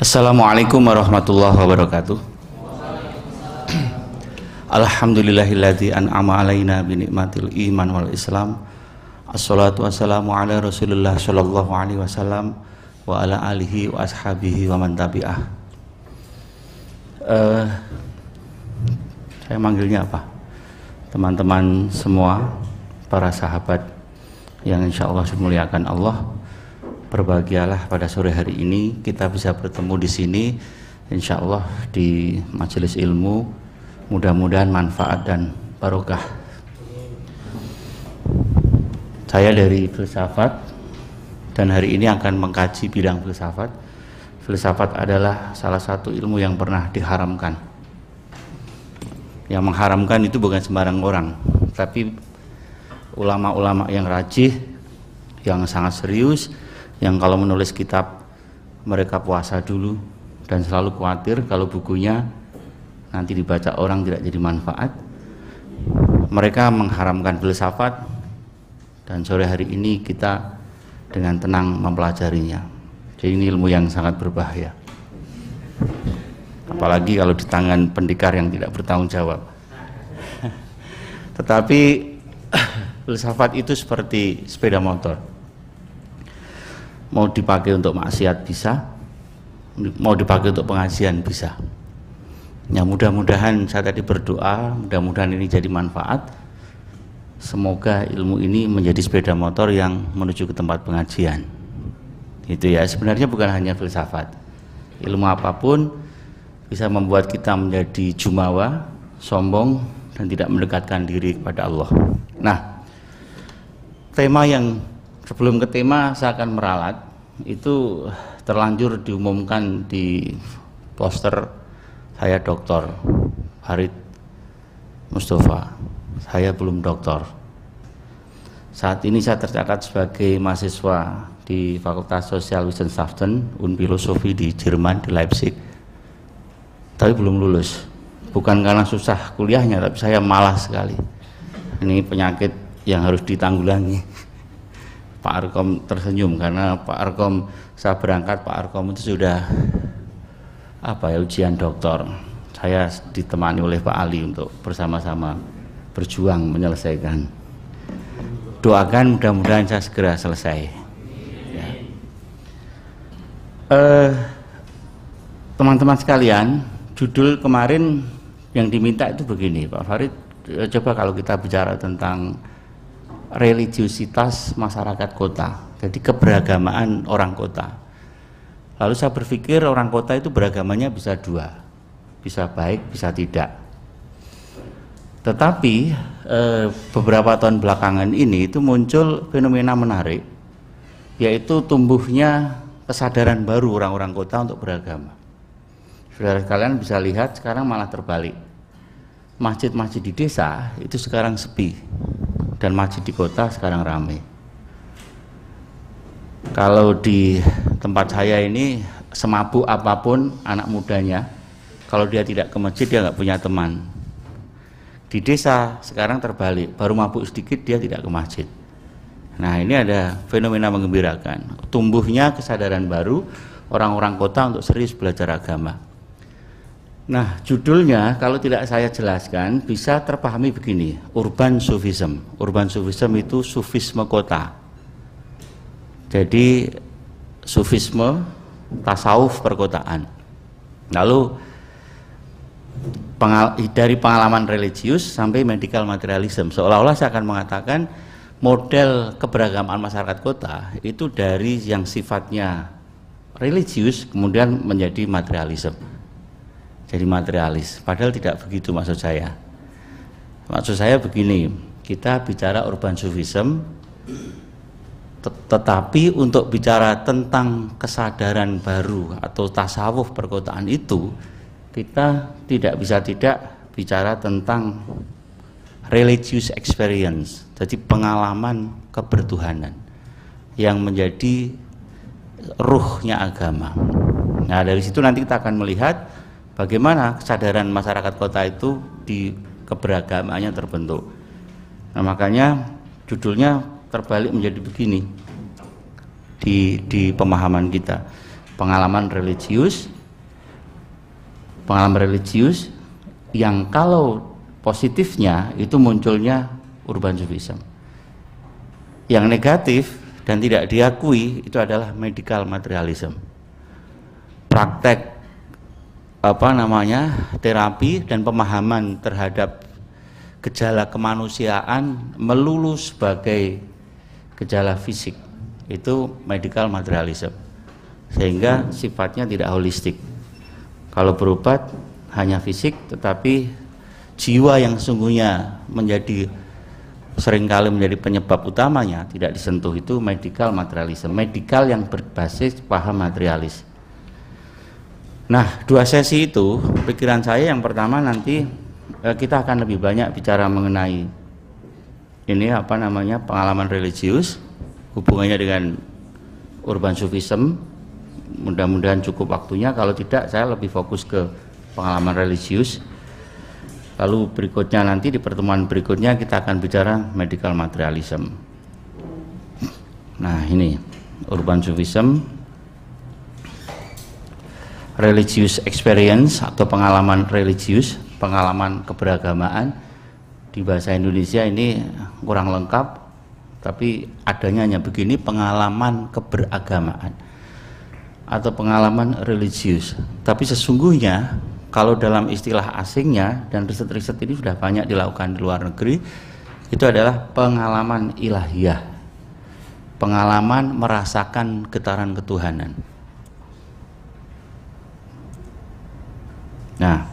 Assalamualaikum warahmatullahi wabarakatuh. Alhamdulillahilladzi an'ama alaina bi nikmatil iman wal islam. Assalatu wassalamu ala Rasulillah sallallahu alaihi wasallam wa ala alihi wa ashabihi wa man tabi'ah. Uh, saya manggilnya apa? Teman-teman semua, para sahabat yang insya Allah dimuliakan Allah, berbahagialah pada sore hari ini kita bisa bertemu di sini, insya Allah di majelis ilmu, mudah-mudahan manfaat dan barokah. Saya dari filsafat dan hari ini akan mengkaji bidang filsafat. Filsafat adalah salah satu ilmu yang pernah diharamkan. Yang mengharamkan itu bukan sembarang orang, tapi ulama-ulama yang rajih, yang sangat serius, yang kalau menulis kitab mereka puasa dulu dan selalu khawatir kalau bukunya nanti dibaca orang tidak jadi manfaat. Mereka mengharamkan filsafat dan sore hari ini kita dengan tenang mempelajarinya. Jadi ini ilmu yang sangat berbahaya. Apalagi kalau di tangan pendekar yang tidak bertanggung jawab. Tetapi filsafat itu seperti sepeda motor. Mau dipakai untuk maksiat bisa, mau dipakai untuk pengajian bisa. Ya mudah-mudahan saya tadi berdoa, mudah-mudahan ini jadi manfaat. Semoga ilmu ini menjadi sepeda motor yang menuju ke tempat pengajian. Itu ya, sebenarnya bukan hanya filsafat. Ilmu apa pun bisa membuat kita menjadi jumawa, sombong, dan tidak mendekatkan diri kepada Allah. Nah, tema yang sebelum ke tema saya akan meralat itu terlanjur diumumkan di poster saya dokter Farid Mustafa. Saya belum dokter saat ini saya tercatat sebagai mahasiswa di Fakultas Sosial Wissenschaften Un Filosofi di Jerman di Leipzig. Tapi belum lulus. Bukan karena susah kuliahnya tapi saya malas sekali. Ini penyakit yang harus ditanggulangi. Pak Arkom tersenyum karena Pak Arkom saya berangkat Pak Arkom itu sudah apa ya ujian doktor. Saya ditemani oleh Pak Ali untuk bersama-sama berjuang menyelesaikan. Doakan mudah-mudahan saya segera selesai. Ya. eh, teman-teman sekalian judul kemarin yang diminta itu begini Pak Farid. Eh, coba kalau kita bicara tentang religiusitas masyarakat kota jadi keberagamaan orang kota Lalu saya berpikir orang kota itu beragamanya bisa dua, bisa baik, bisa tidak. Tetapi eh, beberapa tahun belakangan ini itu muncul fenomena menarik, yaitu tumbuhnya kesadaran baru orang-orang kota untuk beragama. Saudara sekalian bisa lihat sekarang malah terbalik. Masjid-masjid di desa itu sekarang sepi dan masjid di kota sekarang ramai. Kalau di tempat saya ini semabuk apa pun anak mudanya kalau dia tidak ke masjid dia nggak punya teman. Di desa sekarang terbalik baru mabuk sedikit dia tidak ke masjid. Nah ini ada fenomena mengembirakan. Tumbuhnya kesadaran baru orang-orang kota untuk serius belajar agama nah judulnya kalau tidak saya jelaskan bisa terpahami begini urban sufism urban sufism itu sufisme kota jadi sufisme, tasawuf perkotaan. Lalu pengal dari pengalaman religius sampai medical materialism, seolah-olah saya akan mengatakan model keberagaman masyarakat kota itu dari yang sifatnya religius kemudian menjadi materialisme. Jadi materialis, padahal tidak begitu maksud saya. Maksud saya begini, kita bicara urban sufism tetapi untuk bicara tentang kesadaran baru atau tasawuf perkotaan itu kita tidak bisa tidak bicara tentang religious experience jadi pengalaman kebertuhanan yang menjadi ruhnya agama nah dari situ nanti kita akan melihat bagaimana kesadaran masyarakat kota itu di keberagamaannya terbentuk? Nah makanya judulnya terbalik menjadi begini. Di di pemahaman kita. Pengalaman religius pengalaman religius yang kalau positifnya itu munculnya urban sufism yang negatif dan tidak diakui itu adalah medical materialism. Praktek apa namanya terapi dan pemahaman terhadap gejala kemanusiaan melulu sebagai gejala fisik. Itu medical materialism. Sehingga sifatnya tidak holistik. Kalau berobat hanya fisik tetapi jiwa yang sungguhnya menjadi sering kali menjadi penyebab utamanya tidak disentuh itu medical materialism. Medical yang berbasis paham materialis nah dua sesi itu pikiran saya yang pertama nanti eh, kita akan lebih banyak bicara mengenai ini apa namanya pengalaman religius hubungannya dengan urban sufism. Mudah-mudahan cukup waktunya. Kalau tidak saya lebih fokus ke pengalaman religius. Lalu berikutnya nanti di pertemuan berikutnya kita akan bicara medical materialism. Nah ini urban sufism religious experience atau pengalaman religius pengalaman keberagamaan di bahasa Indonesia ini kurang lengkap tapi adanya hanya begini pengalaman keberagamaan atau pengalaman religius. Tapi sesungguhnya kalau dalam istilah asingnya dan riset-riset ini sudah banyak dilakukan di luar negeri, itu adalah pengalaman ilahiyah. Pengalaman merasakan getaran ketuhanan. Nah,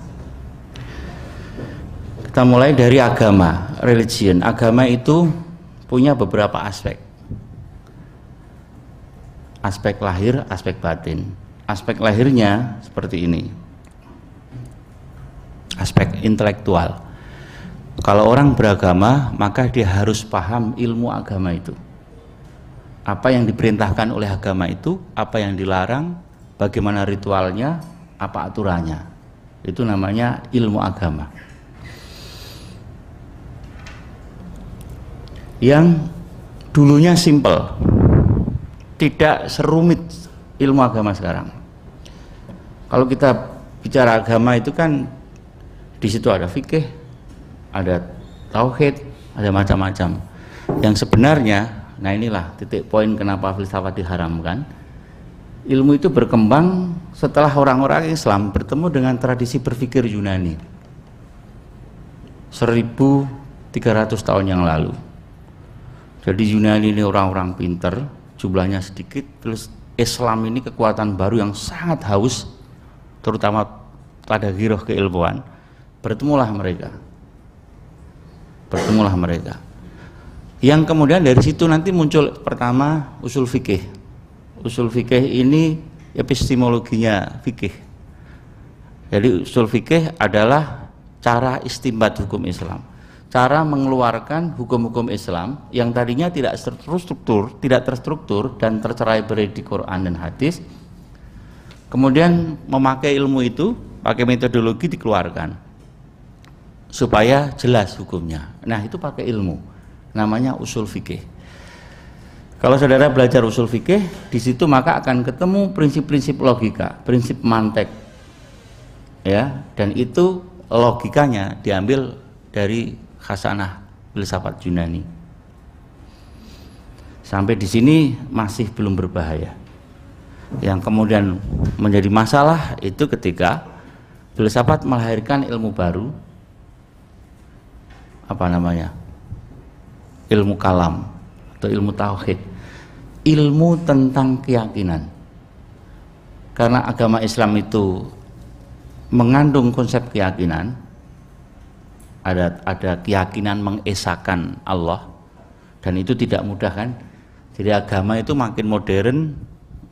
kita mulai dari agama, religion. Agama itu punya beberapa aspek aspek lahir, aspek batin. Aspek lahirnya seperti ini. Aspek intelektual. Kalau orang beragama, maka dia harus paham ilmu agama itu. Apa yang diperintahkan oleh agama itu, apa yang dilarang, bagaimana ritualnya, apa aturannya. Itu namanya ilmu agama. Yang dulunya simple, tidak serumit ilmu agama sekarang. Kalau kita bicara agama itu kan di situ ada fikih, ada tauhid, ada macam-macam. Yang sebenarnya, nah inilah titik poin kenapa filsafat diharamkan. Ilmu itu berkembang setelah orang-orang Islam bertemu dengan tradisi berpikir Yunani. 1300 tahun yang lalu. Jadi Yunani ini orang-orang pinter, jumlahnya sedikit terus Islam ini kekuatan baru yang sangat haus terutama pada giroh keilmuan bertemulah mereka bertemulah mereka yang kemudian dari situ nanti muncul pertama usul fikih usul fikih ini epistemologinya fikih jadi usul fikih adalah cara istimbat hukum Islam cara mengeluarkan hukum-hukum Islam yang tadinya tidak terstruktur, tidak terstruktur dan tercerai berai di Quran dan hadis. Kemudian memakai ilmu itu, pakai metodologi dikeluarkan supaya jelas hukumnya. Nah, itu pakai ilmu. Namanya usul fikih. Kalau saudara belajar usul fikih, di situ maka akan ketemu prinsip-prinsip logika, prinsip mantek. Ya, dan itu logikanya diambil dari Hasanah filsafat Yunani. Sampai di sini masih belum berbahaya. Yang kemudian menjadi masalah itu ketika filsafat melahirkan ilmu baru apa namanya? Ilmu kalam atau ilmu tauhid. Ilmu tentang keyakinan. Karena agama Islam itu mengandung konsep keyakinan, ada ada keyakinan mengesahkan Allah dan itu tidak mudah kan? Jadi agama itu makin modern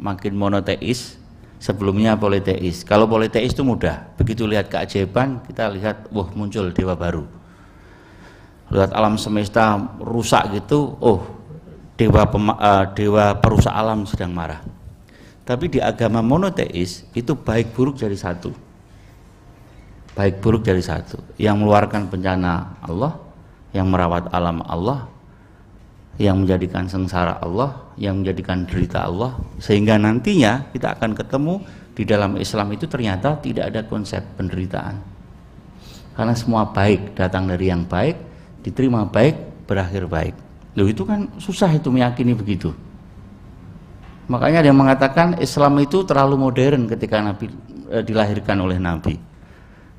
makin monoteis sebelumnya politeis. Kalau politeis itu mudah. Begitu lihat keajaiban kita lihat wah muncul dewa baru. Lihat alam semesta rusak gitu oh dewa pema, uh, dewa perusak alam sedang marah tapi di agama monoteis itu baik buruk jadi satu baik buruk dari satu yang mengeluarkan bencana Allah yang merawat alam Allah yang menjadikan sengsara Allah, yang menjadikan derita Allah, sehingga nantinya kita akan ketemu di dalam Islam itu ternyata tidak ada konsep penderitaan. Karena semua baik datang dari yang baik, diterima baik, berakhir baik. Loh itu kan susah itu meyakini begitu. Makanya ada yang mengatakan Islam itu terlalu modern ketika Nabi e, dilahirkan oleh Nabi.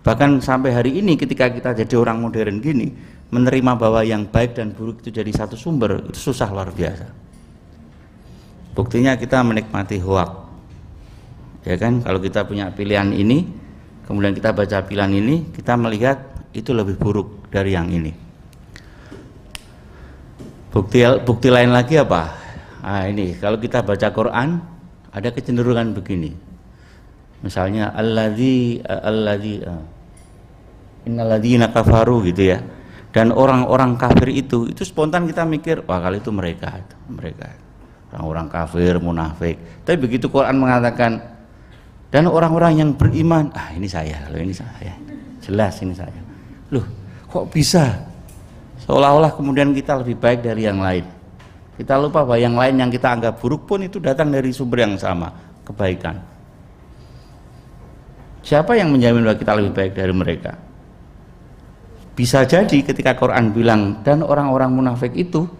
Bahkan sampai hari ini ketika kita jadi orang modern gini, menerima bahwa yang baik dan buruk itu jadi satu sumber itu susah luar biasa buktinya kita menikmati hoak ya kan kalau kita punya pilihan ini kemudian kita baca pilihan ini kita melihat itu lebih buruk dari yang ini bukti bukti lain lagi apa? Nah ini kalau kita baca Quran ada kecenderungan begini. Misalnya alladzi alladzi uh, innalladzina kafaru gitu ya. Dan orang-orang kafir itu itu spontan kita mikir wah kali itu mereka mereka. Orang-orang kafir munafik. Tapi begitu Quran mengatakan dan orang-orang yang beriman ah ini saya loh ini saya. Jelas ini saya. Loh kok bisa seolah-olah kemudian kita lebih baik dari yang lain. Kita lupa bahwa yang lain yang kita anggap buruk pun itu datang dari sumber yang sama kebaikan. Siapa yang menjamin bahwa kita lebih baik dari mereka? Bisa jadi ketika Quran bilang dan orang-orang munafik itu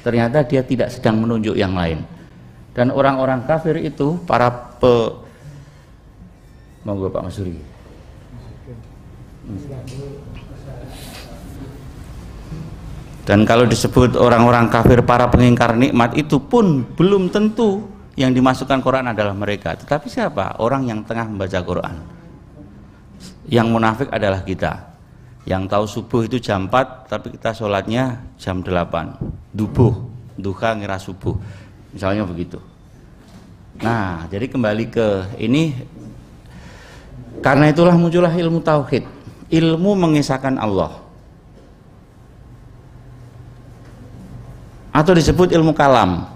ternyata dia tidak sedang menunjuk yang lain. Dan orang-orang kafir itu para pe monggo Pak Masuri. Dan kalau disebut orang-orang kafir para pengingkar nikmat itu pun belum tentu yang dimasukkan Quran adalah mereka. Tetapi siapa? Orang yang tengah membaca Quran. Yang munafik adalah kita. Yang tahu subuh itu jam 4 tapi kita sholatnya jam 8 dubuh. Duha ngira subuh. Misalnya begitu. Nah jadi kembali ke ini. Karena itulah muncullah ilmu tauhid. Ilmu mengisahkan Allah atau disebut ilmu kalam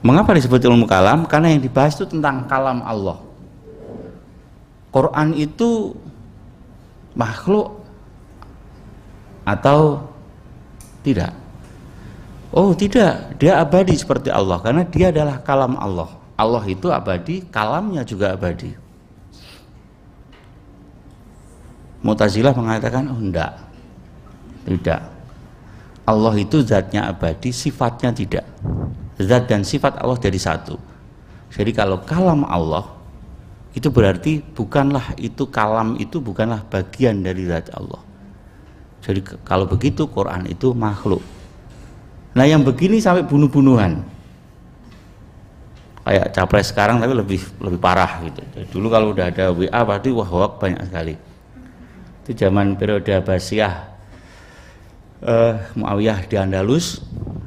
mengapa disebut ilmu kalam karena yang dibahas itu tentang kalam Allah Quran itu makhluk atau tidak? Oh tidak, dia abadi seperti Allah karena dia adalah kalam Allah. Allah itu abadi, kalamnya juga abadi. Mutazilah mengatakan oh enggak, tidak. Allah itu zatnya abadi, sifatnya tidak. Zat dan sifat Allah jadi satu. Jadi kalau kalam Allah itu berarti bukanlah itu kalam itu bukanlah bagian dari zat Allah. Jadi kalau begitu Quran itu makhluk. Nah yang begini sampai bunuh-bunuhan. Kayak capres sekarang tapi lebih lebih parah gitu. Jadi dulu kalau udah ada WA pasti wah wah banyak sekali. Itu zaman periode Abbasiyah uh, Muawiyah di Andalus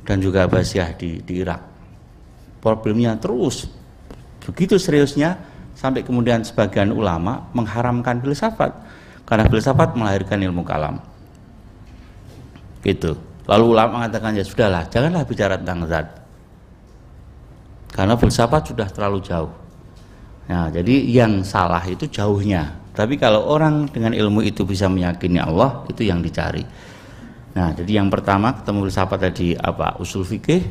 dan juga Abbasiyah di, di Irak. Problemnya terus. Begitu seriusnya sampai kemudian sebagian ulama mengharamkan filsafat. Karena filsafat melahirkan ilmu kalam. Gitu. Lalu ulama mengatakan ya sudahlah janganlah bicara tentang zat. Karena filsafat sudah terlalu jauh. Nah jadi yang salah itu jauhnya. Tapi kalau orang dengan ilmu itu bisa meyakini Allah itu yang dicari nah jadi yang pertama ketemu filsafat tadi apa? Usul fikih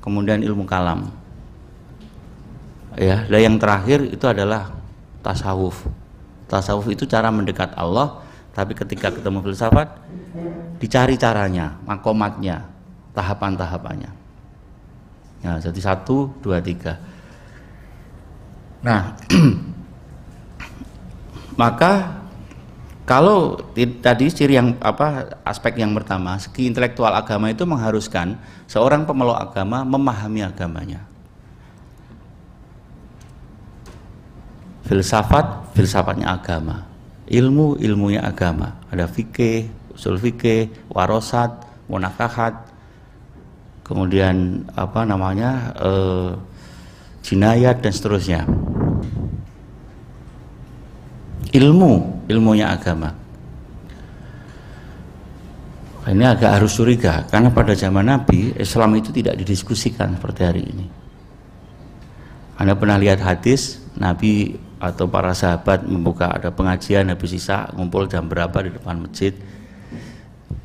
kemudian ilmu kalam. Ya dan yang terakhir itu adalah tasawuf. Tasawuf itu cara mendekat Allah tapi ketika ketemu filsafat dicari caranya makomatnya tahapan-tahapannya. Ya jadi satu dua tiga. Nah maka kalau tadi ciri yang apa aspek yang pertama segi intelektual agama itu mengharuskan seorang pemeluk agama memahami agamanya. Filsafat filsafatnya agama. Ilmu ilmunya agama. Ada fikih usul fikih warosat munakahat. Kemudian apa namanya eh, jinayat dan seterusnya ilmu ilmunya agama. Ini agak harus curiga karena pada zaman Nabi Islam itu tidak didiskusikan seperti hari ini. Anda pernah lihat hadis Nabi atau para sahabat membuka ada pengajian habis sisa ngumpul jam berapa di depan masjid.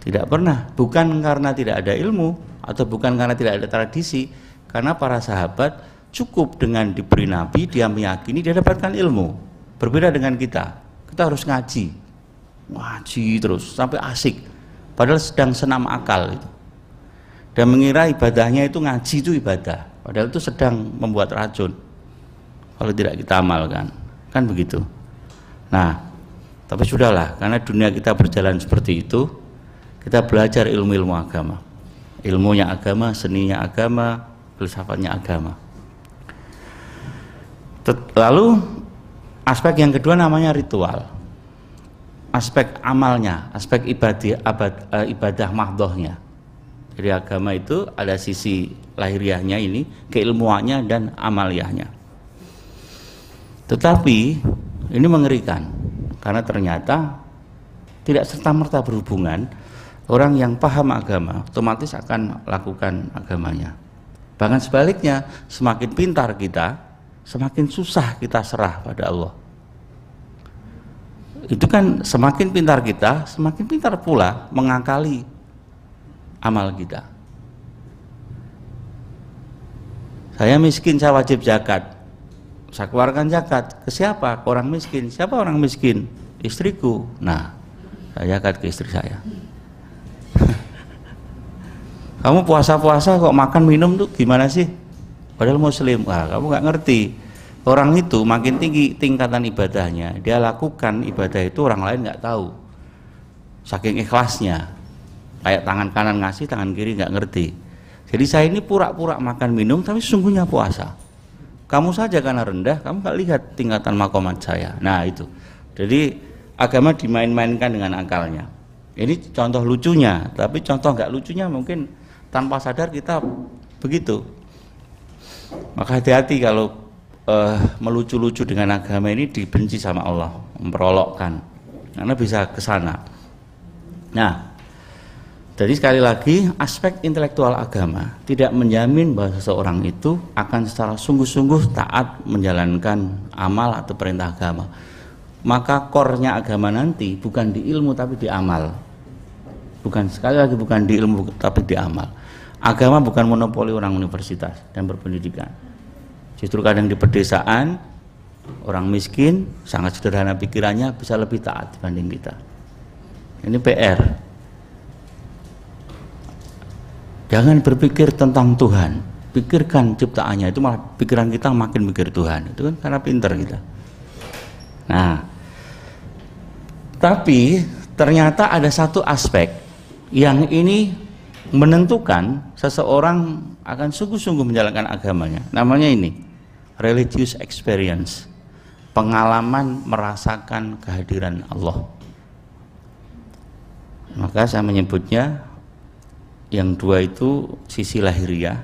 Tidak pernah, bukan karena tidak ada ilmu atau bukan karena tidak ada tradisi, karena para sahabat cukup dengan diberi nabi, dia meyakini dia dapatkan ilmu. Berbeda dengan kita. Kita harus ngaji. Ngaji terus sampai asik. Padahal sedang senam akal itu. Dan mengira ibadahnya itu ngaji itu ibadah. Padahal itu sedang membuat racun. Kalau tidak kita amalkan. Kan begitu. Nah, tapi sudahlah, karena dunia kita berjalan seperti itu, kita belajar ilmu-ilmu agama ilmunya agama seninya agama filsafatnya agama lalu aspek yang kedua namanya ritual. Aspek amalnya aspek ibadah abad, uh, ibadah mahdohnya. Jadi agama itu ada sisi lahiriahnya ini keilmuannya dan amaliyahnya tetapi ini mengerikan karena ternyata tidak serta merta berhubungan. Orang yang paham agama otomatis akan lakukan agamanya. Bahkan sebaliknya semakin pintar kita semakin susah kita serah pada Allah. Itu kan semakin pintar kita semakin pintar pula mengakali amal kita. Saya miskin saya wajib zakat. Saya keluarkan zakat. Ke siapa? Ke orang miskin. Siapa orang miskin? Istriku. Nah saya zakat ke istri saya. Kamu puasa-puasa kok makan minum tuh? Gimana sih padahal muslim wah kamu nggak ngerti. Orang itu makin tinggi tingkatan ibadahnya. Dia lakukan ibadah itu orang lain nggak tahu. Saking ikhlasnya. Kayak tangan kanan ngasih tangan kiri nggak ngerti. Jadi saya ini pura-pura makan minum tapi sungguhnya puasa. Kamu saja karena rendah kamu nggak lihat tingkatan makomat saya. Nah itu. Jadi agama dimain-mainkan dengan akalnya. Ini contoh lucunya tapi contoh nggak lucunya mungkin tanpa sadar kita begitu maka hati-hati kalau uh, melucu-lucu dengan agama ini dibenci sama Allah memperolokkan. Karena bisa ke sana. Nah jadi sekali lagi aspek intelektual agama tidak menjamin bahwa seseorang itu akan secara sungguh-sungguh taat menjalankan amal atau perintah agama. Maka kornya agama nanti bukan di ilmu tapi di amal. Bukan sekali lagi bukan di ilmu tapi di amal agama bukan monopoli orang universitas dan berpendidikan. Justru kadang di pedesaan orang miskin sangat sederhana pikirannya bisa lebih taat dibanding kita. Ini PR jangan berpikir tentang Tuhan. Pikirkan ciptaannya itu malah pikiran kita makin mikir Tuhan. Itu kan karena pinter kita. Nah tapi ternyata ada satu aspek yang ini menentukan seseorang akan sungguh-sungguh menjalankan agamanya. Namanya ini religious experience, pengalaman merasakan kehadiran Allah. Maka saya menyebutnya yang dua itu sisi lahiriah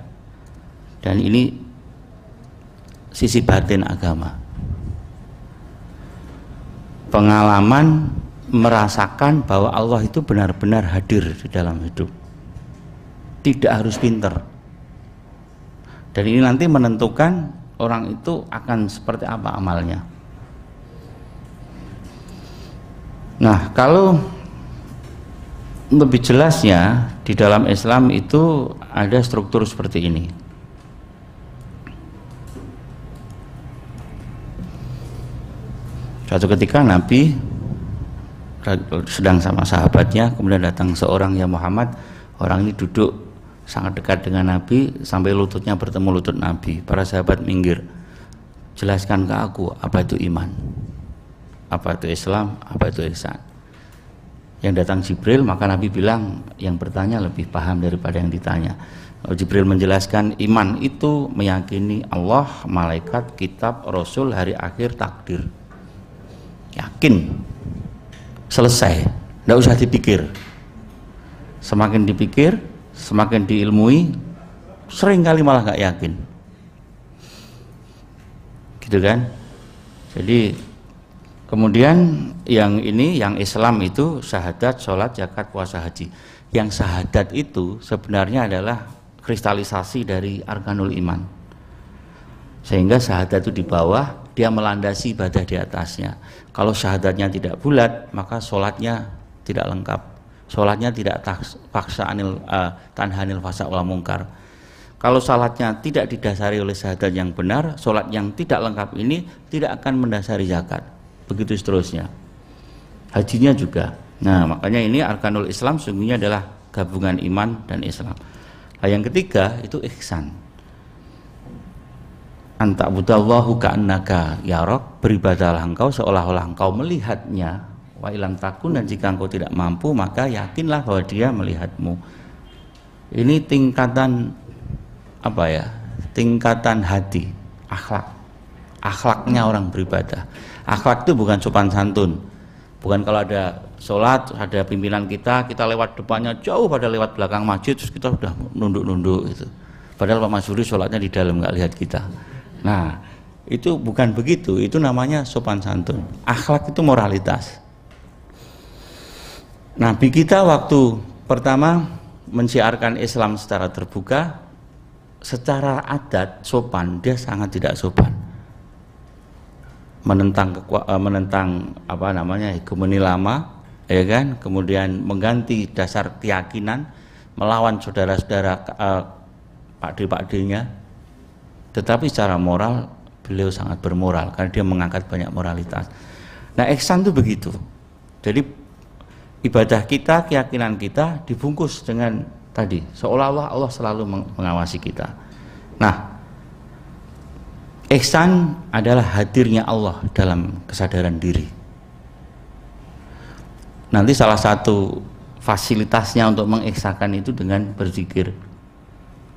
dan ini sisi batin agama. Pengalaman merasakan bahwa Allah itu benar-benar hadir di dalam hidup tidak harus pinter. Dan ini nanti menentukan orang itu akan seperti apa amalnya. Nah kalau lebih jelasnya di dalam Islam itu ada struktur seperti ini. Suatu ketika Nabi sedang sama sahabatnya kemudian datang seorang yang Muhammad orang ini duduk sangat dekat dengan Nabi sampai lututnya bertemu lutut Nabi. Para sahabat minggir jelaskan ke aku apa itu iman? Apa itu Islam? Apa itu ihsan? Yang datang Jibril maka Nabi bilang yang bertanya lebih paham daripada yang ditanya. Jibril menjelaskan iman itu meyakini Allah, malaikat, kitab, rasul, hari akhir, takdir. Yakin? Selesai. Tidak usah dipikir. Semakin dipikir semakin diilmui sering kali malah nggak yakin gitu kan jadi kemudian yang ini yang Islam itu syahadat sholat zakat puasa haji yang syahadat itu sebenarnya adalah kristalisasi dari arkanul iman sehingga syahadat itu di bawah dia melandasi ibadah di atasnya. Kalau syahadatnya tidak bulat, maka sholatnya tidak lengkap. Sholatnya tidak paksa anil uh, tanhanil fasa wal mungkar. Kalau sholatnya tidak didasari oleh syahadat yang benar sholat yang tidak lengkap ini tidak akan mendasari zakat. Begitu seterusnya. Hajinya juga. Nah makanya ini arkanul Islam sungguhnya adalah gabungan iman dan Islam. Nah, yang ketiga itu ihsan. Anta budallahu ka'annaka yarok beribadahlah engkau seolah-olah engkau melihatnya wa ilam takun dan jika engkau tidak mampu maka yakinlah bahwa dia melihatmu. Ini tingkatan apa ya tingkatan hati akhlak. Akhlaknya orang beribadah. Akhlak itu bukan sopan santun. Bukan kalau ada sholat ada pimpinan kita kita lewat depannya jauh pada lewat belakang masjid terus kita sudah nunduk-nunduk gitu. Padahal Pak Masuri sholatnya di dalam nggak lihat kita. Nah itu bukan begitu. Itu namanya sopan santun. Akhlak itu moralitas Nabi kita waktu pertama menciarkan Islam secara terbuka, secara adat sopan dia sangat tidak sopan. Menentang eh, menentang apa namanya hegemoni lama, ya kan? Kemudian mengganti dasar keyakinan, melawan saudara-saudara uh, Pak D Pak. Tetapi secara moral beliau sangat bermoral karena dia mengangkat banyak moralitas. Nah, ihsan itu begitu. Jadi ibadah kita, keyakinan kita dibungkus dengan tadi seolah-olah Allah selalu mengawasi kita. Nah, ihsan adalah hadirnya Allah dalam kesadaran diri. Nanti salah satu fasilitasnya untuk mengihsakan itu dengan berzikir.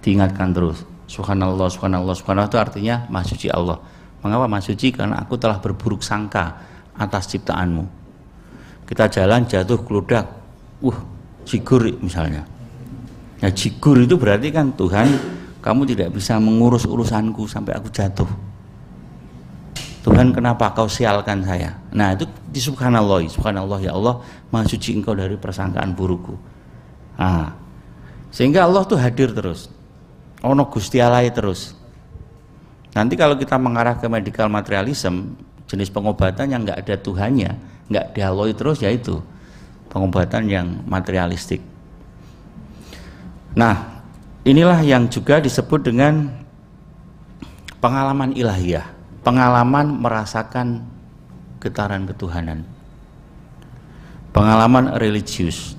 Diingatkan terus. Subhanallah, subhanallah, subhanallah itu artinya Mahsuci Allah. Mengapa Mahsuci? Karena aku telah berburuk sangka atas ciptaanmu kita jalan jatuh keludak uh jigur misalnya. Nah jigur itu berarti kan Tuhan kamu tidak bisa mengurus urusanku sampai aku jatuh. Tuhan kenapa kau sialkan saya? Nah itu di subhanallah. Subhanallah ya Allah maha suci engkau dari persangkaan burukku. Nah, sehingga Allah tuh hadir terus. Ono gusti alai terus. Nanti kalau kita mengarah ke medical materialism jenis pengobatan yang nggak ada Tuhannya nggak dialoi terus ya itu pengobatan yang materialistik. Nah, inilah yang juga disebut dengan pengalaman ilahiyah, pengalaman merasakan getaran ketuhanan, pengalaman religius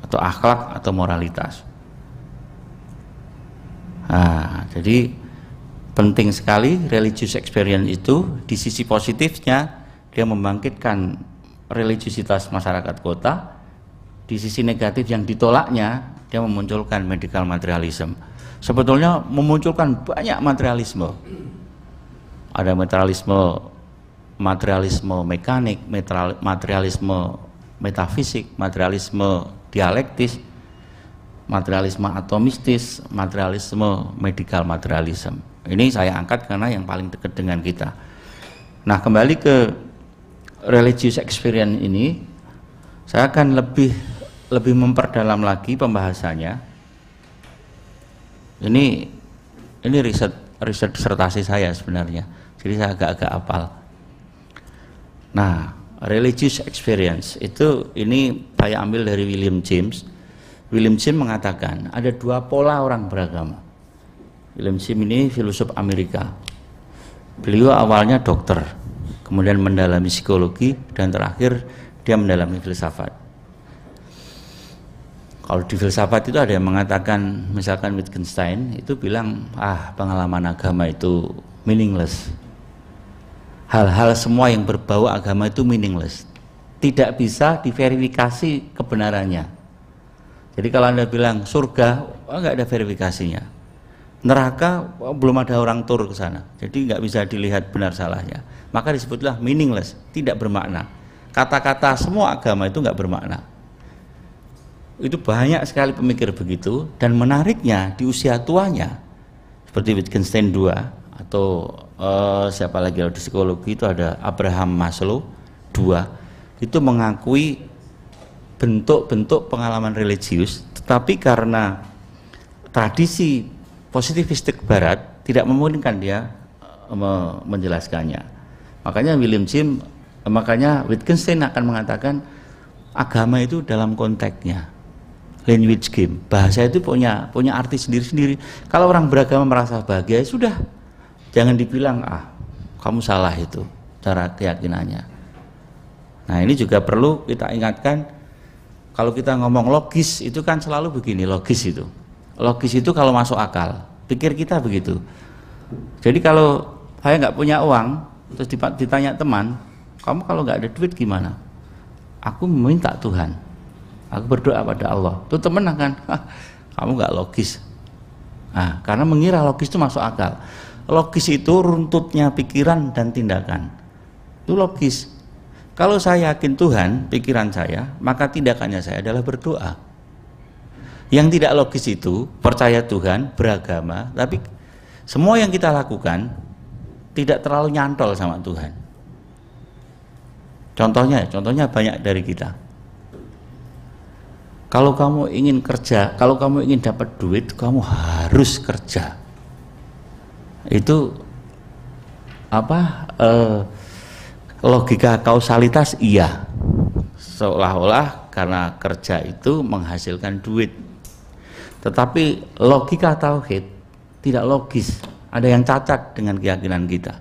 atau akhlak atau moralitas. Nah, jadi penting sekali religious experience itu di sisi positifnya dia membangkitkan religiusitas masyarakat kota di sisi negatif yang ditolaknya dia memunculkan medical materialism. Sebetulnya memunculkan banyak materialisme. Ada materialisme materialisme mekanik materialisme metafisik materialisme dialektis materialisme atomistis materialisme medical materialism. Ini saya angkat karena yang paling dekat dengan kita. Nah kembali ke religious experience ini saya akan lebih lebih memperdalam lagi pembahasannya. Ini ini riset riset disertasi saya sebenarnya. Jadi saya agak-agak apal. Nah, religious experience itu ini saya ambil dari William James. William James mengatakan ada dua pola orang beragama. William James ini filosof Amerika. Beliau awalnya dokter, kemudian mendalami psikologi dan terakhir dia mendalami filsafat. Kalau di filsafat itu ada yang mengatakan misalkan Wittgenstein itu bilang ah pengalaman agama itu meaningless. Hal-hal semua yang berbau agama itu meaningless. Tidak bisa diverifikasi kebenarannya. Jadi kalau Anda bilang surga, oh, nggak ada verifikasinya. Neraka oh, belum ada orang tur ke sana. Jadi nggak bisa dilihat benar salahnya maka disebutlah meaningless, tidak bermakna. Kata-kata semua agama itu nggak bermakna. Itu banyak sekali pemikir begitu dan menariknya di usia tuanya seperti Wittgenstein II atau uh, siapa lagi di psikologi itu ada Abraham Maslow dua itu mengakui bentuk-bentuk pengalaman religius tetapi karena tradisi positivistik barat tidak memungkinkan dia uh, menjelaskannya Makanya William James, makanya Wittgenstein akan mengatakan agama itu dalam konteksnya language game. Bahasa itu punya punya arti sendiri-sendiri. Kalau orang beragama merasa bahagia ya sudah. Jangan dibilang ah kamu salah itu cara keyakinannya. Nah ini juga perlu kita ingatkan kalau kita ngomong logis itu kan selalu begini logis itu. Logis itu kalau masuk akal. Pikir kita begitu. Jadi kalau saya nggak punya uang terus ditanya teman kamu kalau nggak ada duit gimana? Aku meminta Tuhan. Aku berdoa pada Allah. Itu temen akan kamu nggak logis. Nah, karena mengira logis itu masuk akal. Logis itu runtutnya pikiran dan tindakan. Itu logis. Kalau saya yakin Tuhan pikiran saya maka tindakannya saya adalah berdoa. Yang tidak logis itu percaya Tuhan beragama tapi semua yang kita lakukan tidak terlalu nyantol sama Tuhan contohnya contohnya banyak dari kita kalau kamu ingin kerja, kalau kamu ingin dapat duit, kamu harus kerja. Itu apa? Eh, logika kausalitas iya. Seolah-olah karena kerja itu menghasilkan duit. Tetapi logika tauhid tidak logis. Ada yang cacat dengan keyakinan kita.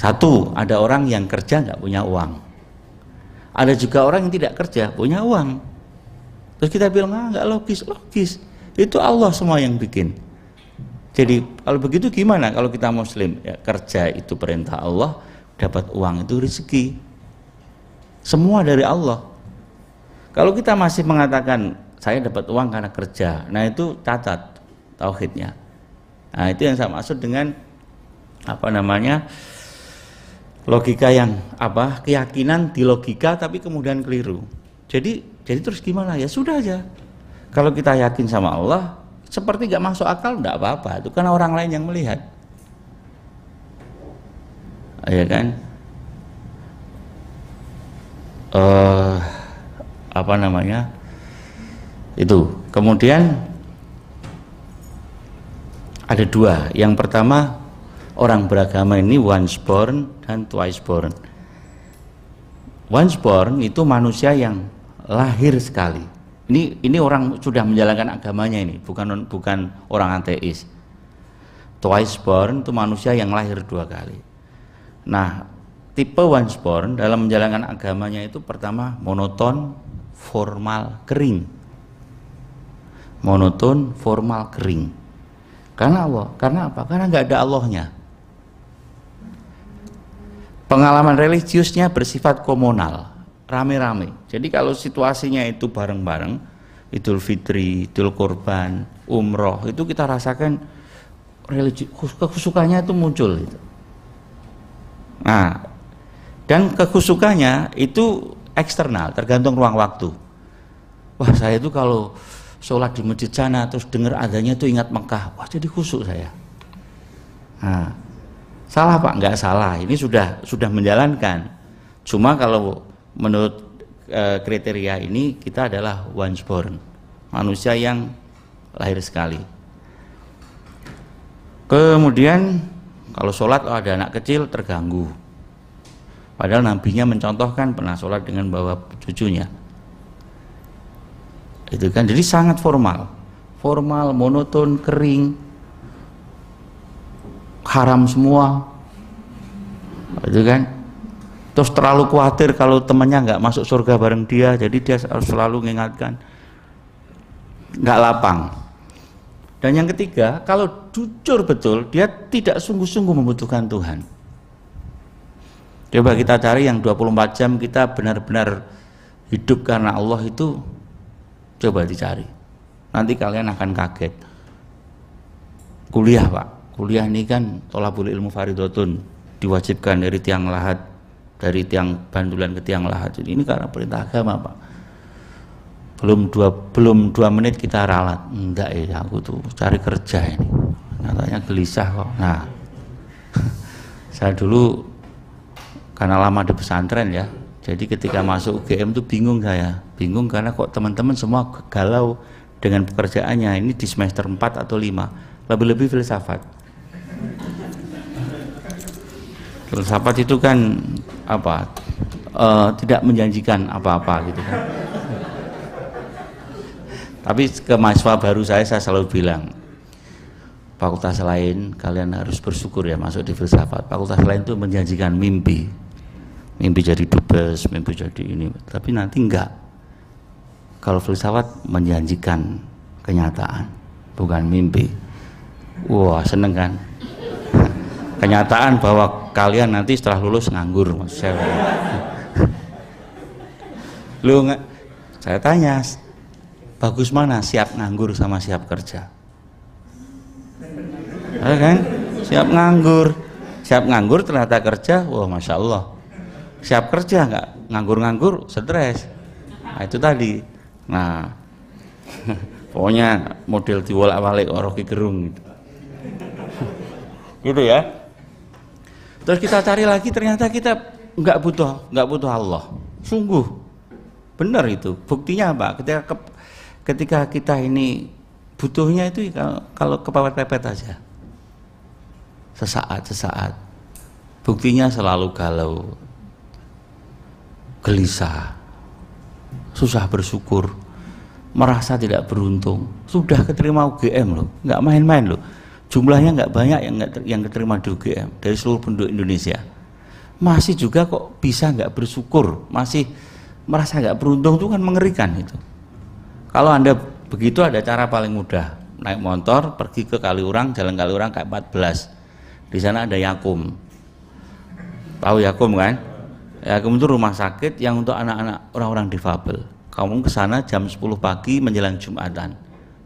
Satu, ada orang yang kerja nggak punya uang. Ada juga orang yang tidak kerja punya uang. Terus kita bilang ah nggak logis logis. Itu Allah semua yang bikin. Jadi kalau begitu gimana kalau kita muslim? Ya, kerja itu perintah Allah dapat uang itu rezeki. Semua dari Allah. Kalau kita masih mengatakan saya dapat uang karena kerja. Nah itu cacat tauhidnya. Nah itu yang saya maksud dengan apa namanya logika yang apa keyakinan di logika tapi kemudian keliru. Jadi jadi terus gimana? Ya sudah aja. Kalau kita yakin sama Allah seperti gak masuk akal enggak apa-apa. Itu kan orang lain yang melihat. Ya kan? Uh, apa namanya? Itu. Kemudian ada dua yang pertama orang beragama ini once born dan twice born. Once born itu manusia yang lahir sekali. Ini ini orang sudah menjalankan agamanya ini, bukan bukan orang ateis. Twice born itu manusia yang lahir dua kali. Nah, tipe once born dalam menjalankan agamanya itu pertama monoton, formal, kering. Monoton, formal, kering. Karena Allah, karena apa? Karena nggak ada Allahnya pengalaman religiusnya bersifat komunal rame-rame jadi kalau situasinya itu bareng-bareng Idul Fitri, Idul Kurban, Umroh itu kita rasakan religi kesukaannya itu muncul itu. Nah, dan kekusukannya itu eksternal, tergantung ruang waktu. Wah, saya itu kalau sholat di masjid sana terus dengar adanya itu ingat Mekah, wah jadi khusuk saya. Nah, Salah Pak, nggak salah. Ini sudah sudah menjalankan. Cuma kalau menurut e, kriteria ini kita adalah once born, manusia yang lahir sekali. Kemudian kalau sholat oh ada anak kecil terganggu. Padahal nabinya mencontohkan pernah sholat dengan bawa cucunya. Itu kan? Jadi sangat formal, formal, monoton, kering, haram semua. Itu kan? Terus terlalu khawatir kalau temannya nggak masuk surga bareng dia jadi dia harus selalu mengingatkan nggak lapang. Dan yang ketiga kalau jujur betul dia tidak sungguh-sungguh membutuhkan Tuhan. Coba kita cari yang 24 jam kita benar-benar hidup karena Allah itu coba dicari. Nanti kalian akan kaget. Kuliah pak. Kuliah ini kan tolabul ilmu faridotun. Diwajibkan dari tiang lahat dari tiang bandulan ke tiang lahat. Jadi ini karena perintah agama pak. Belum dua belum dua menit kita ralat. Enggak ya aku tuh cari kerja ini. Nyatanya gelisah kok. Nah saya dulu karena lama di pesantren ya jadi ketika masuk UGM tuh bingung saya bingung karena kok teman-teman semua galau dengan pekerjaannya. Ini di semester 4 atau 5 lebih-lebih filsafat. Filsafat itu kan apa? Uh, tidak menjanjikan apa-apa gitu kan. Tapi ke mahasiswa baru saya saya selalu bilang fakultas lain kalian harus bersyukur ya masuk di filsafat. Fakultas lain itu menjanjikan mimpi. Mimpi jadi dubes mimpi jadi ini. Tapi nanti enggak kalau filsafat menjanjikan kenyataan bukan mimpi. Wah seneng kan? Kenyataan bahwa kalian nanti setelah lulus nganggur saya lu saya tanya bagus mana siap nganggur sama siap kerja? Ya kan? Siap nganggur. Siap nganggur ternyata kerja wah masya Allah. Siap kerja nggak nganggur-nganggur stres. Nah itu tadi nah pokoknya model diwolak balik oroki gerung gitu. Gitu ya. Terus kita cari lagi ternyata kita nggak butuh nggak butuh Allah. Sungguh. Benar itu. Buktinya apa? Ketika ketika kita ini butuhnya itu kalau kepawet pepet aja. Sesaat sesaat. Buktinya selalu galau gelisah susah bersyukur merasa tidak beruntung. Sudah keterima UGM loh nggak main-main loh. Jumlahnya nggak banyak yang nggak yang keterima di UGM dari seluruh penduduk Indonesia. Masih juga kok bisa nggak bersyukur masih merasa nggak beruntung itu kan mengerikan itu. Kalau anda begitu ada cara paling mudah naik motor pergi ke Kaliurang jalan Kaliurang kayak 14 di sana ada Yakum. Tahu Yakum kan? Yakum itu rumah sakit yang untuk anak-anak orang-orang difabel kamu ke sana jam 10 pagi menjelang Jumatan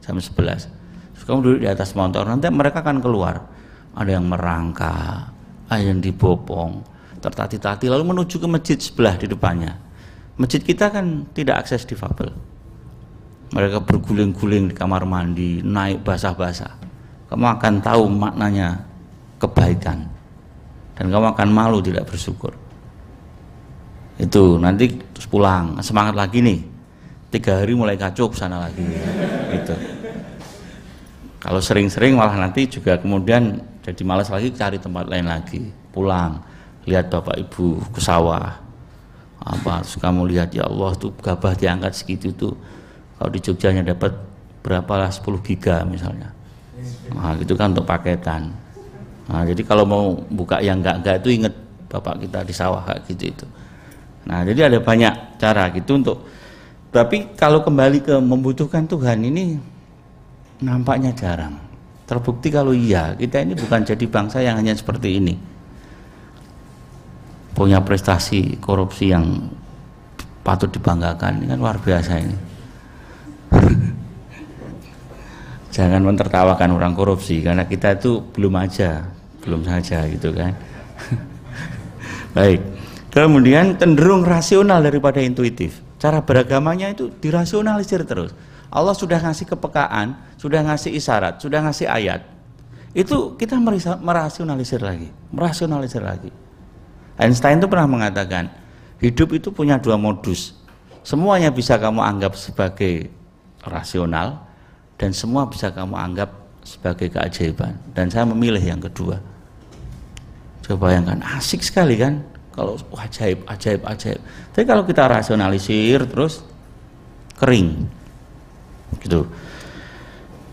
jam 11 Terus kamu duduk di atas motor nanti mereka akan keluar. Ada yang merangka ada yang dibopong tertati-tati lalu menuju ke masjid sebelah di depannya. Masjid kita kan tidak akses difabel. Mereka berguling-guling di kamar mandi naik basah-basah. Kamu akan tahu maknanya kebaikan. Dan kamu akan malu tidak bersyukur. Itu nanti terus pulang. Semangat lagi nih tiga hari mulai kacau ke sana lagi itu kalau sering-sering malah nanti juga kemudian jadi malas lagi cari tempat lain lagi pulang lihat bapak ibu ke sawah. Apa terus kamu lihat ya Allah tuh gabah diangkat segitu tuh kalau di Jogja dapat berapa lah 10 giga misalnya. Nah itu kan untuk paketan. Nah, jadi kalau mau buka yang enggak-enggak itu ingat bapak kita di sawah kayak gitu itu. Nah, jadi ada banyak cara gitu untuk tapi kalau kembali ke membutuhkan Tuhan ini nampaknya jarang. Terbukti kalau iya, kita ini bukan jadi bangsa yang hanya seperti ini. Punya prestasi korupsi yang patut dibanggakan, ini kan luar biasa ini. Jangan mentertawakan orang korupsi karena kita itu belum aja belum saja gitu kan baik kemudian cenderung rasional daripada intuitif cara beragamanya itu dirasionalisir terus. Allah sudah ngasih kepekaan sudah ngasih isyarat sudah ngasih ayat. Itu kita merasionalisir lagi merasionalisir lagi. Einstein itu pernah mengatakan hidup itu punya dua modus. Semuanya bisa kamu anggap sebagai rasional dan semua bisa kamu anggap sebagai keajaiban. Dan saya memilih yang kedua. Coba bayangkan, asik sekali kan? Kalau wah, ajaib, ajaib, ajaib. Tapi kalau kita rasionalisir terus kering, gitu.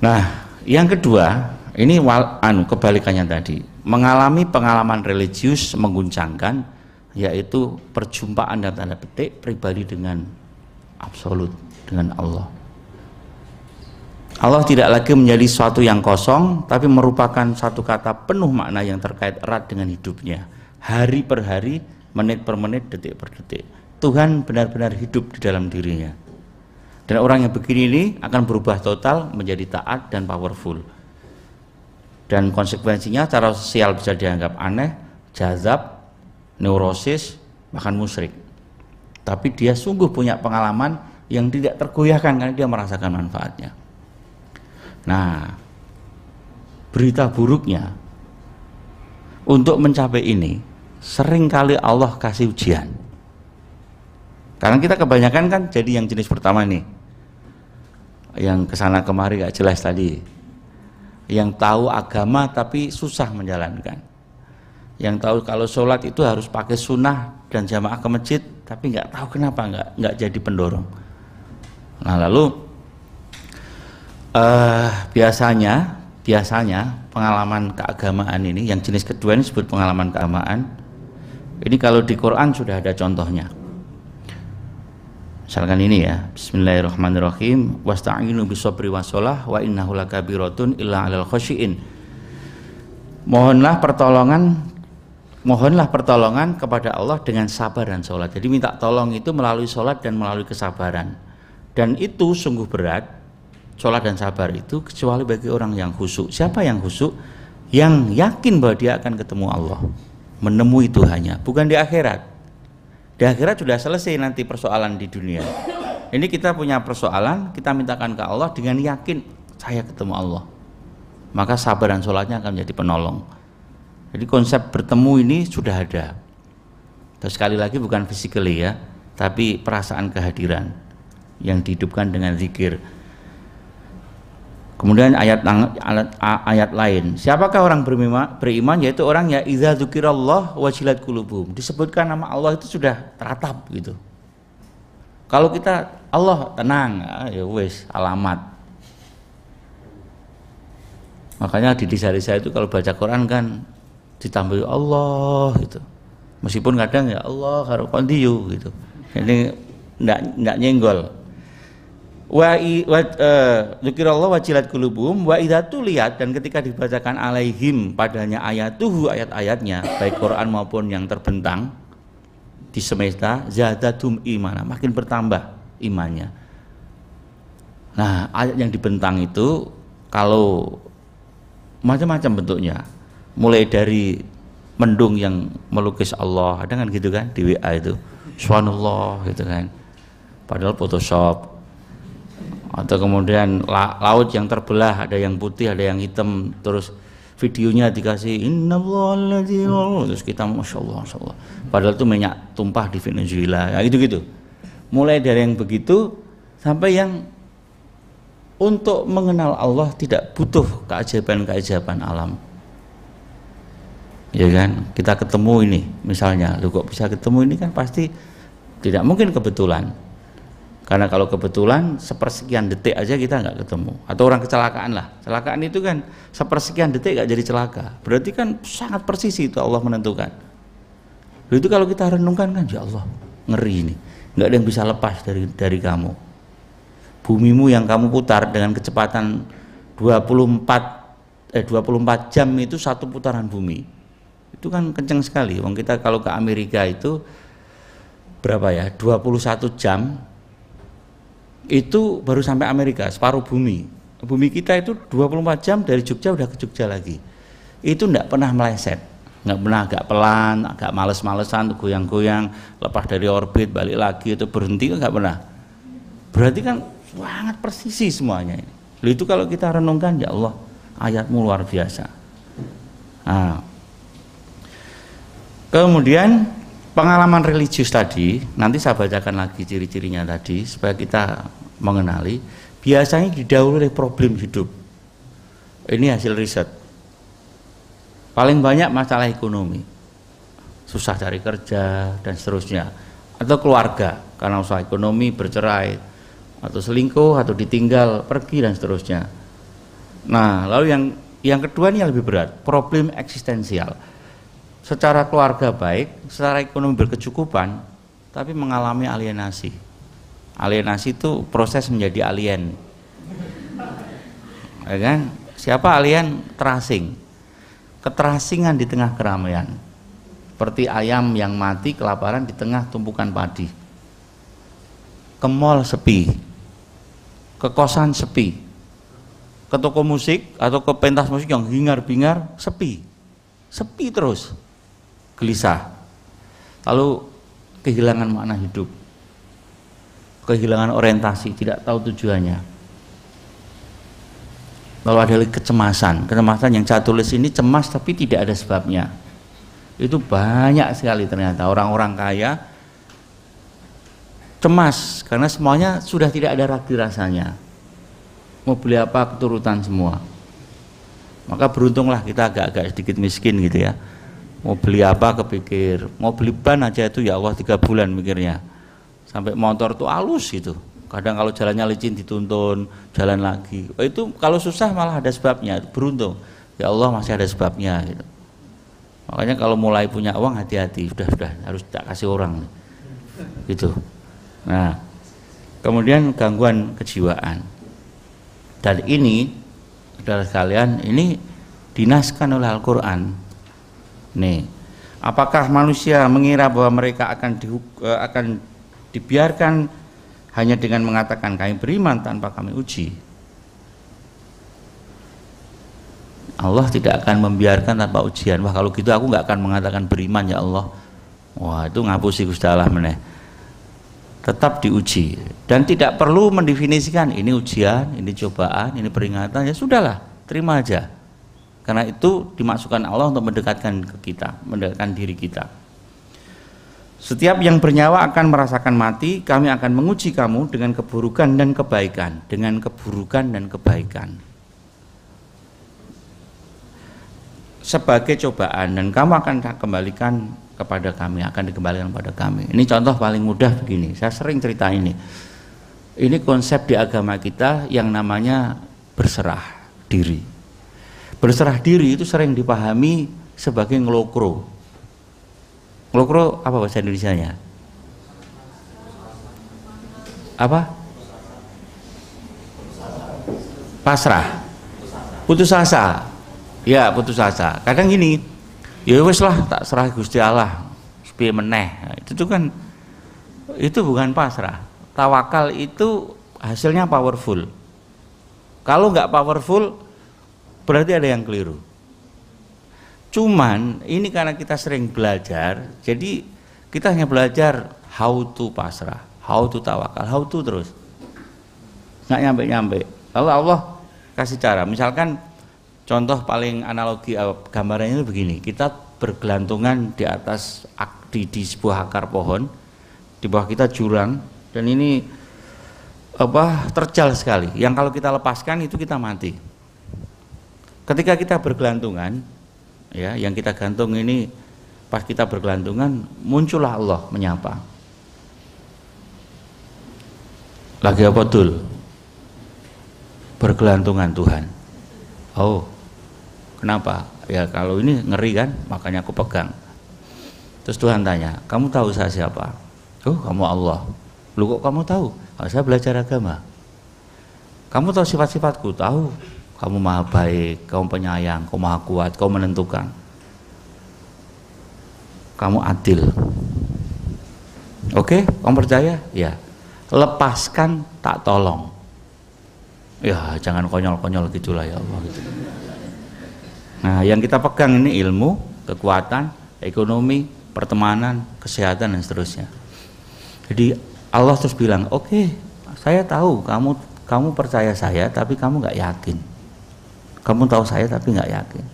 Nah, yang kedua, ini wal, anu kebalikannya tadi, mengalami pengalaman religius mengguncangkan, yaitu perjumpaan dan tanda petik pribadi dengan absolut dengan Allah. Allah tidak lagi menjadi sesuatu yang kosong tapi merupakan satu kata penuh makna yang terkait erat dengan hidupnya hari per hari, menit per menit, detik per detik. Tuhan benar-benar hidup di dalam dirinya. Dan orang yang begini ini akan berubah total menjadi taat dan powerful. Dan konsekuensinya cara sosial bisa dianggap aneh, jazab, neurosis, bahkan musyrik. Tapi dia sungguh punya pengalaman yang tidak tergoyahkan karena dia merasakan manfaatnya. Nah, berita buruknya untuk mencapai ini sering kali Allah kasih ujian. Karena kita kebanyakan kan jadi yang jenis pertama nih. Yang ke sana kemari gak jelas tadi. Yang tahu agama tapi susah menjalankan. Yang tahu kalau sholat itu harus pakai sunnah dan jamaah ke masjid tapi nggak tahu kenapa nggak nggak jadi pendorong. Nah lalu uh, biasanya biasanya pengalaman keagamaan ini yang jenis kedua ini disebut pengalaman keagamaan ini kalau di Quran sudah ada contohnya. Misalkan ini ya Bismillahirrahmanirrahim. Wasta'inu bisabri wasolah wa innahu lakabiratun illa alal khasyiin mohonlah pertolongan mohonlah pertolongan kepada Allah dengan sabar dan sholat. Jadi minta tolong itu melalui sholat dan melalui kesabaran. Dan itu sungguh berat sholat dan sabar itu kecuali bagi orang yang khusyuk. Siapa yang khusyuk? Yang yakin bahwa dia akan ketemu Allah, menemui Tuhannya, bukan di akhirat. Di akhirat sudah selesai nanti persoalan di dunia. Ini kita punya persoalan, kita mintakan ke Allah dengan yakin saya ketemu Allah. Maka sabar dan sholatnya akan menjadi penolong. Jadi konsep bertemu ini sudah ada. Terus sekali lagi bukan physically ya, tapi perasaan kehadiran yang dihidupkan dengan zikir Kemudian ayat, ayat lain, siapakah orang beriman, beriman yaitu orang ya idza dzukirallah wajilat qulubuhum. Disebutkan nama Allah itu sudah teratap gitu. Kalau kita Allah tenang, ah, ya wes alamat. Makanya di desa-desa itu kalau baca Quran kan ditambah Allah gitu. Meskipun kadang ya Allah harus kondiu gitu. Ini enggak enggak nyenggol wa wa uh, wajilat kulubum wa idatu lihat dan ketika dibacakan alaihim padanya ayatuhu ayat-ayatnya baik Quran maupun yang terbentang di semesta zadatum imana makin bertambah imannya. Nah ayat yang dibentang itu kalau macam-macam bentuknya. Mulai dari mendung yang melukis Allah ada kan gitu kan di WA itu? Subhanallah gitu kan. Padahal Photoshop atau kemudian la laut yang terbelah ada yang putih ada yang hitam terus videonya dikasih innallahalladzina terus kita masya Allah, masya Allah padahal itu minyak tumpah di Venezuela ya gitu gitu mulai dari yang begitu sampai yang untuk mengenal Allah tidak butuh keajaiban-keajaiban alam. Ya kan? Kita ketemu ini misalnya lu kok bisa ketemu ini? Kan pasti tidak mungkin kebetulan karena kalau kebetulan sepersekian detik aja kita nggak ketemu. Atau orang kecelakaan lah. Kecelakaan itu kan sepersekian detik nggak jadi celaka. Berarti kan sangat persis itu Allah menentukan. Itu kalau kita renungkan kan ya Allah ngeri ini. Nggak ada yang bisa lepas dari dari kamu. Bumimu yang kamu putar dengan kecepatan 24 eh 24 jam itu satu putaran bumi. Itu kan kenceng sekali. Wong kita kalau ke Amerika itu berapa ya 21 jam itu baru sampai Amerika, separuh bumi. Bumi kita itu 24 jam dari Jogja udah ke Jogja lagi. Itu enggak pernah meleset, nggak pernah agak pelan, agak males-malesan, goyang-goyang, lepas dari orbit, balik lagi itu berhenti kan nggak pernah. Berarti kan sangat persisi semuanya ini. Itu kalau kita renungkan ya Allah, ayatmu luar biasa. Nah, kemudian pengalaman religius tadi, nanti saya bacakan lagi ciri-cirinya tadi supaya kita mengenali biasanya didahului oleh problem hidup. Ini hasil riset. Paling banyak masalah ekonomi. Susah cari kerja dan seterusnya. Atau keluarga karena usaha ekonomi bercerai. Atau selingkuh atau ditinggal pergi dan seterusnya. Nah lalu yang yang kedua ini yang lebih berat problem eksistensial. Secara keluarga baik secara ekonomi berkecukupan tapi mengalami alienasi alienasi itu proses menjadi alien. Ya kan? Siapa alien? Terasing. Keterasingan di tengah keramaian. Seperti ayam yang mati kelaparan di tengah tumpukan padi. Ke mall sepi. Ke kosan sepi. Ke toko musik atau ke pentas musik yang hingar-bingar sepi. Sepi terus. Gelisah. Lalu kehilangan makna hidup kehilangan orientasi, tidak tahu tujuannya. Lalu ada lagi kecemasan, kecemasan yang saya tulis ini cemas tapi tidak ada sebabnya. Itu banyak sekali ternyata orang-orang kaya cemas karena semuanya sudah tidak ada ragu rasanya. Mau beli apa keturutan semua. Maka beruntunglah kita agak-agak sedikit miskin gitu ya. mau beli apa kepikir mau beli ban aja itu ya Allah tiga bulan mikirnya sampai motor tuh halus gitu. Kadang kalau jalannya licin dituntun jalan lagi. Oh, itu kalau susah malah ada sebabnya beruntung. Ya Allah masih ada sebabnya gitu. Makanya kalau mulai punya uang hati-hati. Sudah sudah harus tak kasih orang. Gitu. Nah kemudian gangguan kejiwaan. Dan ini saudara sekalian ini dinaskan oleh Al-Quran. Nih apakah manusia mengira bahwa mereka akan di, eh, akan dibiarkan hanya dengan mengatakan kami beriman tanpa kami uji. Allah tidak akan membiarkan tanpa ujian. Wah kalau gitu aku nggak akan mengatakan beriman ya Allah. Wah itu ngapusi Gusti Allah meneh. Tetap diuji. Dan tidak perlu mendefinisikan ini ujian, ini cobaan, ini peringatan. Ya sudahlah terima aja. Karena itu dimasukkan Allah untuk mendekatkan ke kita, mendekatkan diri kita. Setiap yang bernyawa akan merasakan mati, kami akan menguji kamu dengan keburukan dan kebaikan, dengan keburukan dan kebaikan. Sebagai cobaan dan kamu akan kembalikan kepada kami akan dikembalikan kepada kami. Ini contoh paling mudah begini saya sering cerita ini. Ini konsep di agama kita yang namanya berserah diri. Berserah diri itu sering dipahami sebagai ngelokro ngelokro apa bahasa Indonesia nya apa? Pasrah. Putus asa. Ya putus asa. Kadang gini ya wes lah tak serah Gusti Allah. Sepi meneh. Itu tuh kan itu bukan pasrah. Tawakal itu hasilnya powerful. Kalau nggak powerful berarti ada yang keliru cuman ini karena kita sering belajar jadi kita hanya belajar how to pasrah how to tawakal how to terus nggak nyampe nyampe Allah kasih cara misalkan Contoh paling analogi uh, gambarannya itu begini, kita bergelantungan di atas di, di sebuah akar pohon, di bawah kita jurang dan ini apa terjal sekali. Yang kalau kita lepaskan itu kita mati. Ketika kita bergelantungan, ya, yang kita gantung ini pas kita bergelantungan muncullah Allah menyapa. Lagi apa dul? Bergelantungan Tuhan. Oh, Kenapa? Ya kalau ini ngeri kan, makanya aku pegang. Terus Tuhan tanya, kamu tahu saya siapa? Oh, kamu Allah. Lu kok kamu tahu? Oh, saya belajar agama. Kamu tahu sifat-sifatku? Tahu. Kamu maha baik, kamu penyayang, kamu maha kuat, kamu menentukan. Kamu adil. Oke, kamu percaya? Ya. Lepaskan tak tolong. Ya, jangan konyol-konyol gitulah ya Allah gitu. Nah, yang kita pegang ini ilmu, kekuatan, ekonomi, pertemanan, kesehatan dan seterusnya. Jadi Allah terus bilang, oke, okay, saya tahu kamu kamu percaya saya, tapi kamu nggak yakin. Kamu tahu saya tapi nggak yakin.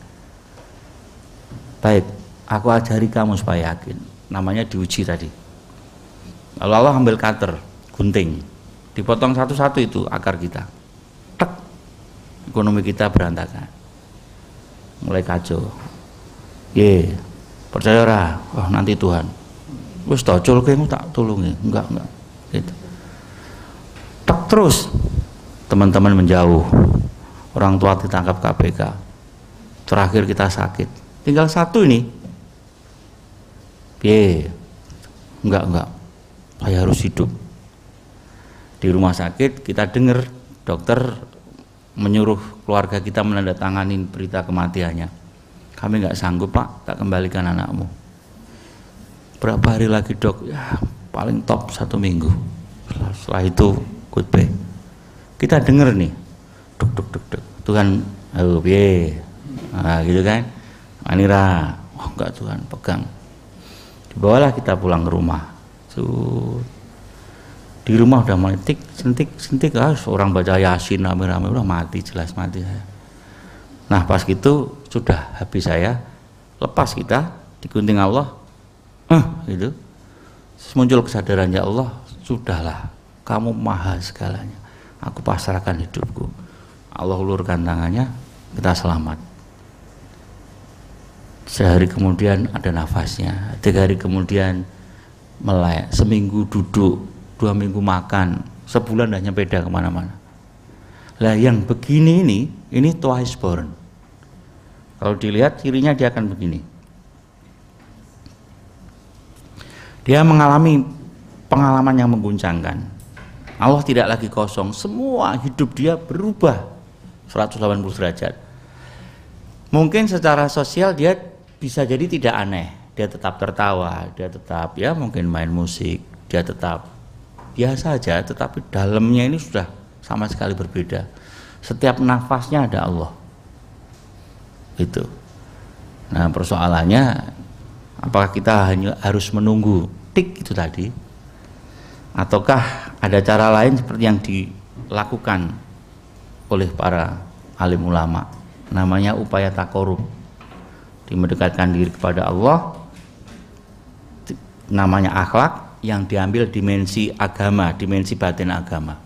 Baik, aku ajari kamu supaya yakin. Namanya diuji tadi. Lalu Allah ambil cutter, gunting, dipotong satu-satu itu akar kita. Tek, ekonomi kita berantakan. Mulai kacau. Ye percaya ora? Oh nanti Tuhan. Wis tocol kamu tak tulungi. Enggak enggak. Gitu. Tak terus. Teman-teman menjauh orang tua ditangkap KPK terakhir kita sakit tinggal satu ini ye enggak enggak saya harus hidup di rumah sakit kita dengar dokter menyuruh keluarga kita menandatangani berita kematiannya. Kami nggak sanggup pak, tak kembalikan anakmu. Berapa hari lagi dok? Ya paling top satu minggu. Setelah itu goodbye. Kita dengar nih, duk duk duk duk. Tuhan, oh biye, nah, gitu kan? Anira, oh enggak Tuhan, pegang. Dibawalah kita pulang ke rumah. Sud di rumah udah mulai tik sentik sentik. Ah orang baca yasin rame-rame. Udah mati jelas mati saya. Nah pas gitu sudah habis saya lepas kita digunting Allah. Eh gitu. Muncul kesadaran ya Allah sudahlah. Kamu maha segalanya. Aku pasrahkan hidupku Allah ulurkan tangannya kita selamat. Sehari kemudian ada nafasnya tiga hari kemudian melek seminggu duduk dua minggu makan sebulan hanya beda ke mana-mana. Lah yang begini ini ini twice born. Kalau dilihat cirinya dia akan begini. Dia mengalami pengalaman yang mengguncangkan. Allah tidak lagi kosong semua hidup dia berubah 180 derajat. Mungkin secara sosial dia bisa jadi tidak aneh. Dia tetap tertawa dia tetap ya mungkin main musik dia tetap biasa saja tetapi dalamnya ini sudah sama sekali berbeda. Setiap nafasnya ada Allah. Itu. Nah persoalannya apakah kita hanya harus menunggu tik itu tadi? Ataukah ada cara lain seperti yang dilakukan oleh para alim ulama namanya upaya takorup dimendekatkan diri kepada Allah namanya akhlak yang diambil dimensi agama, dimensi batin agama.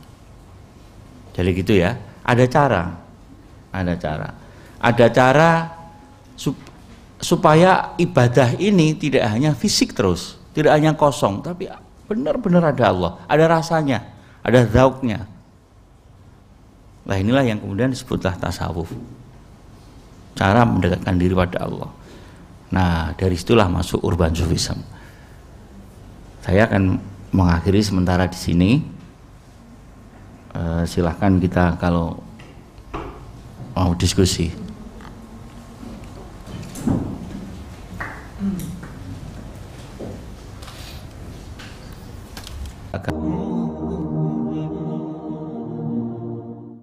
Jadi gitu ya. Ada cara. Ada cara. Ada cara sup, supaya ibadah ini tidak hanya fisik terus, tidak hanya kosong, tapi benar-benar ada Allah, ada rasanya, ada zauknya. Nah inilah yang kemudian disebutlah tasawuf. Cara mendekatkan diri pada Allah. Nah dari situlah masuk urban sufism saya akan mengakhiri sementara di sini. Uh, silahkan kita kalau mau diskusi. Hmm.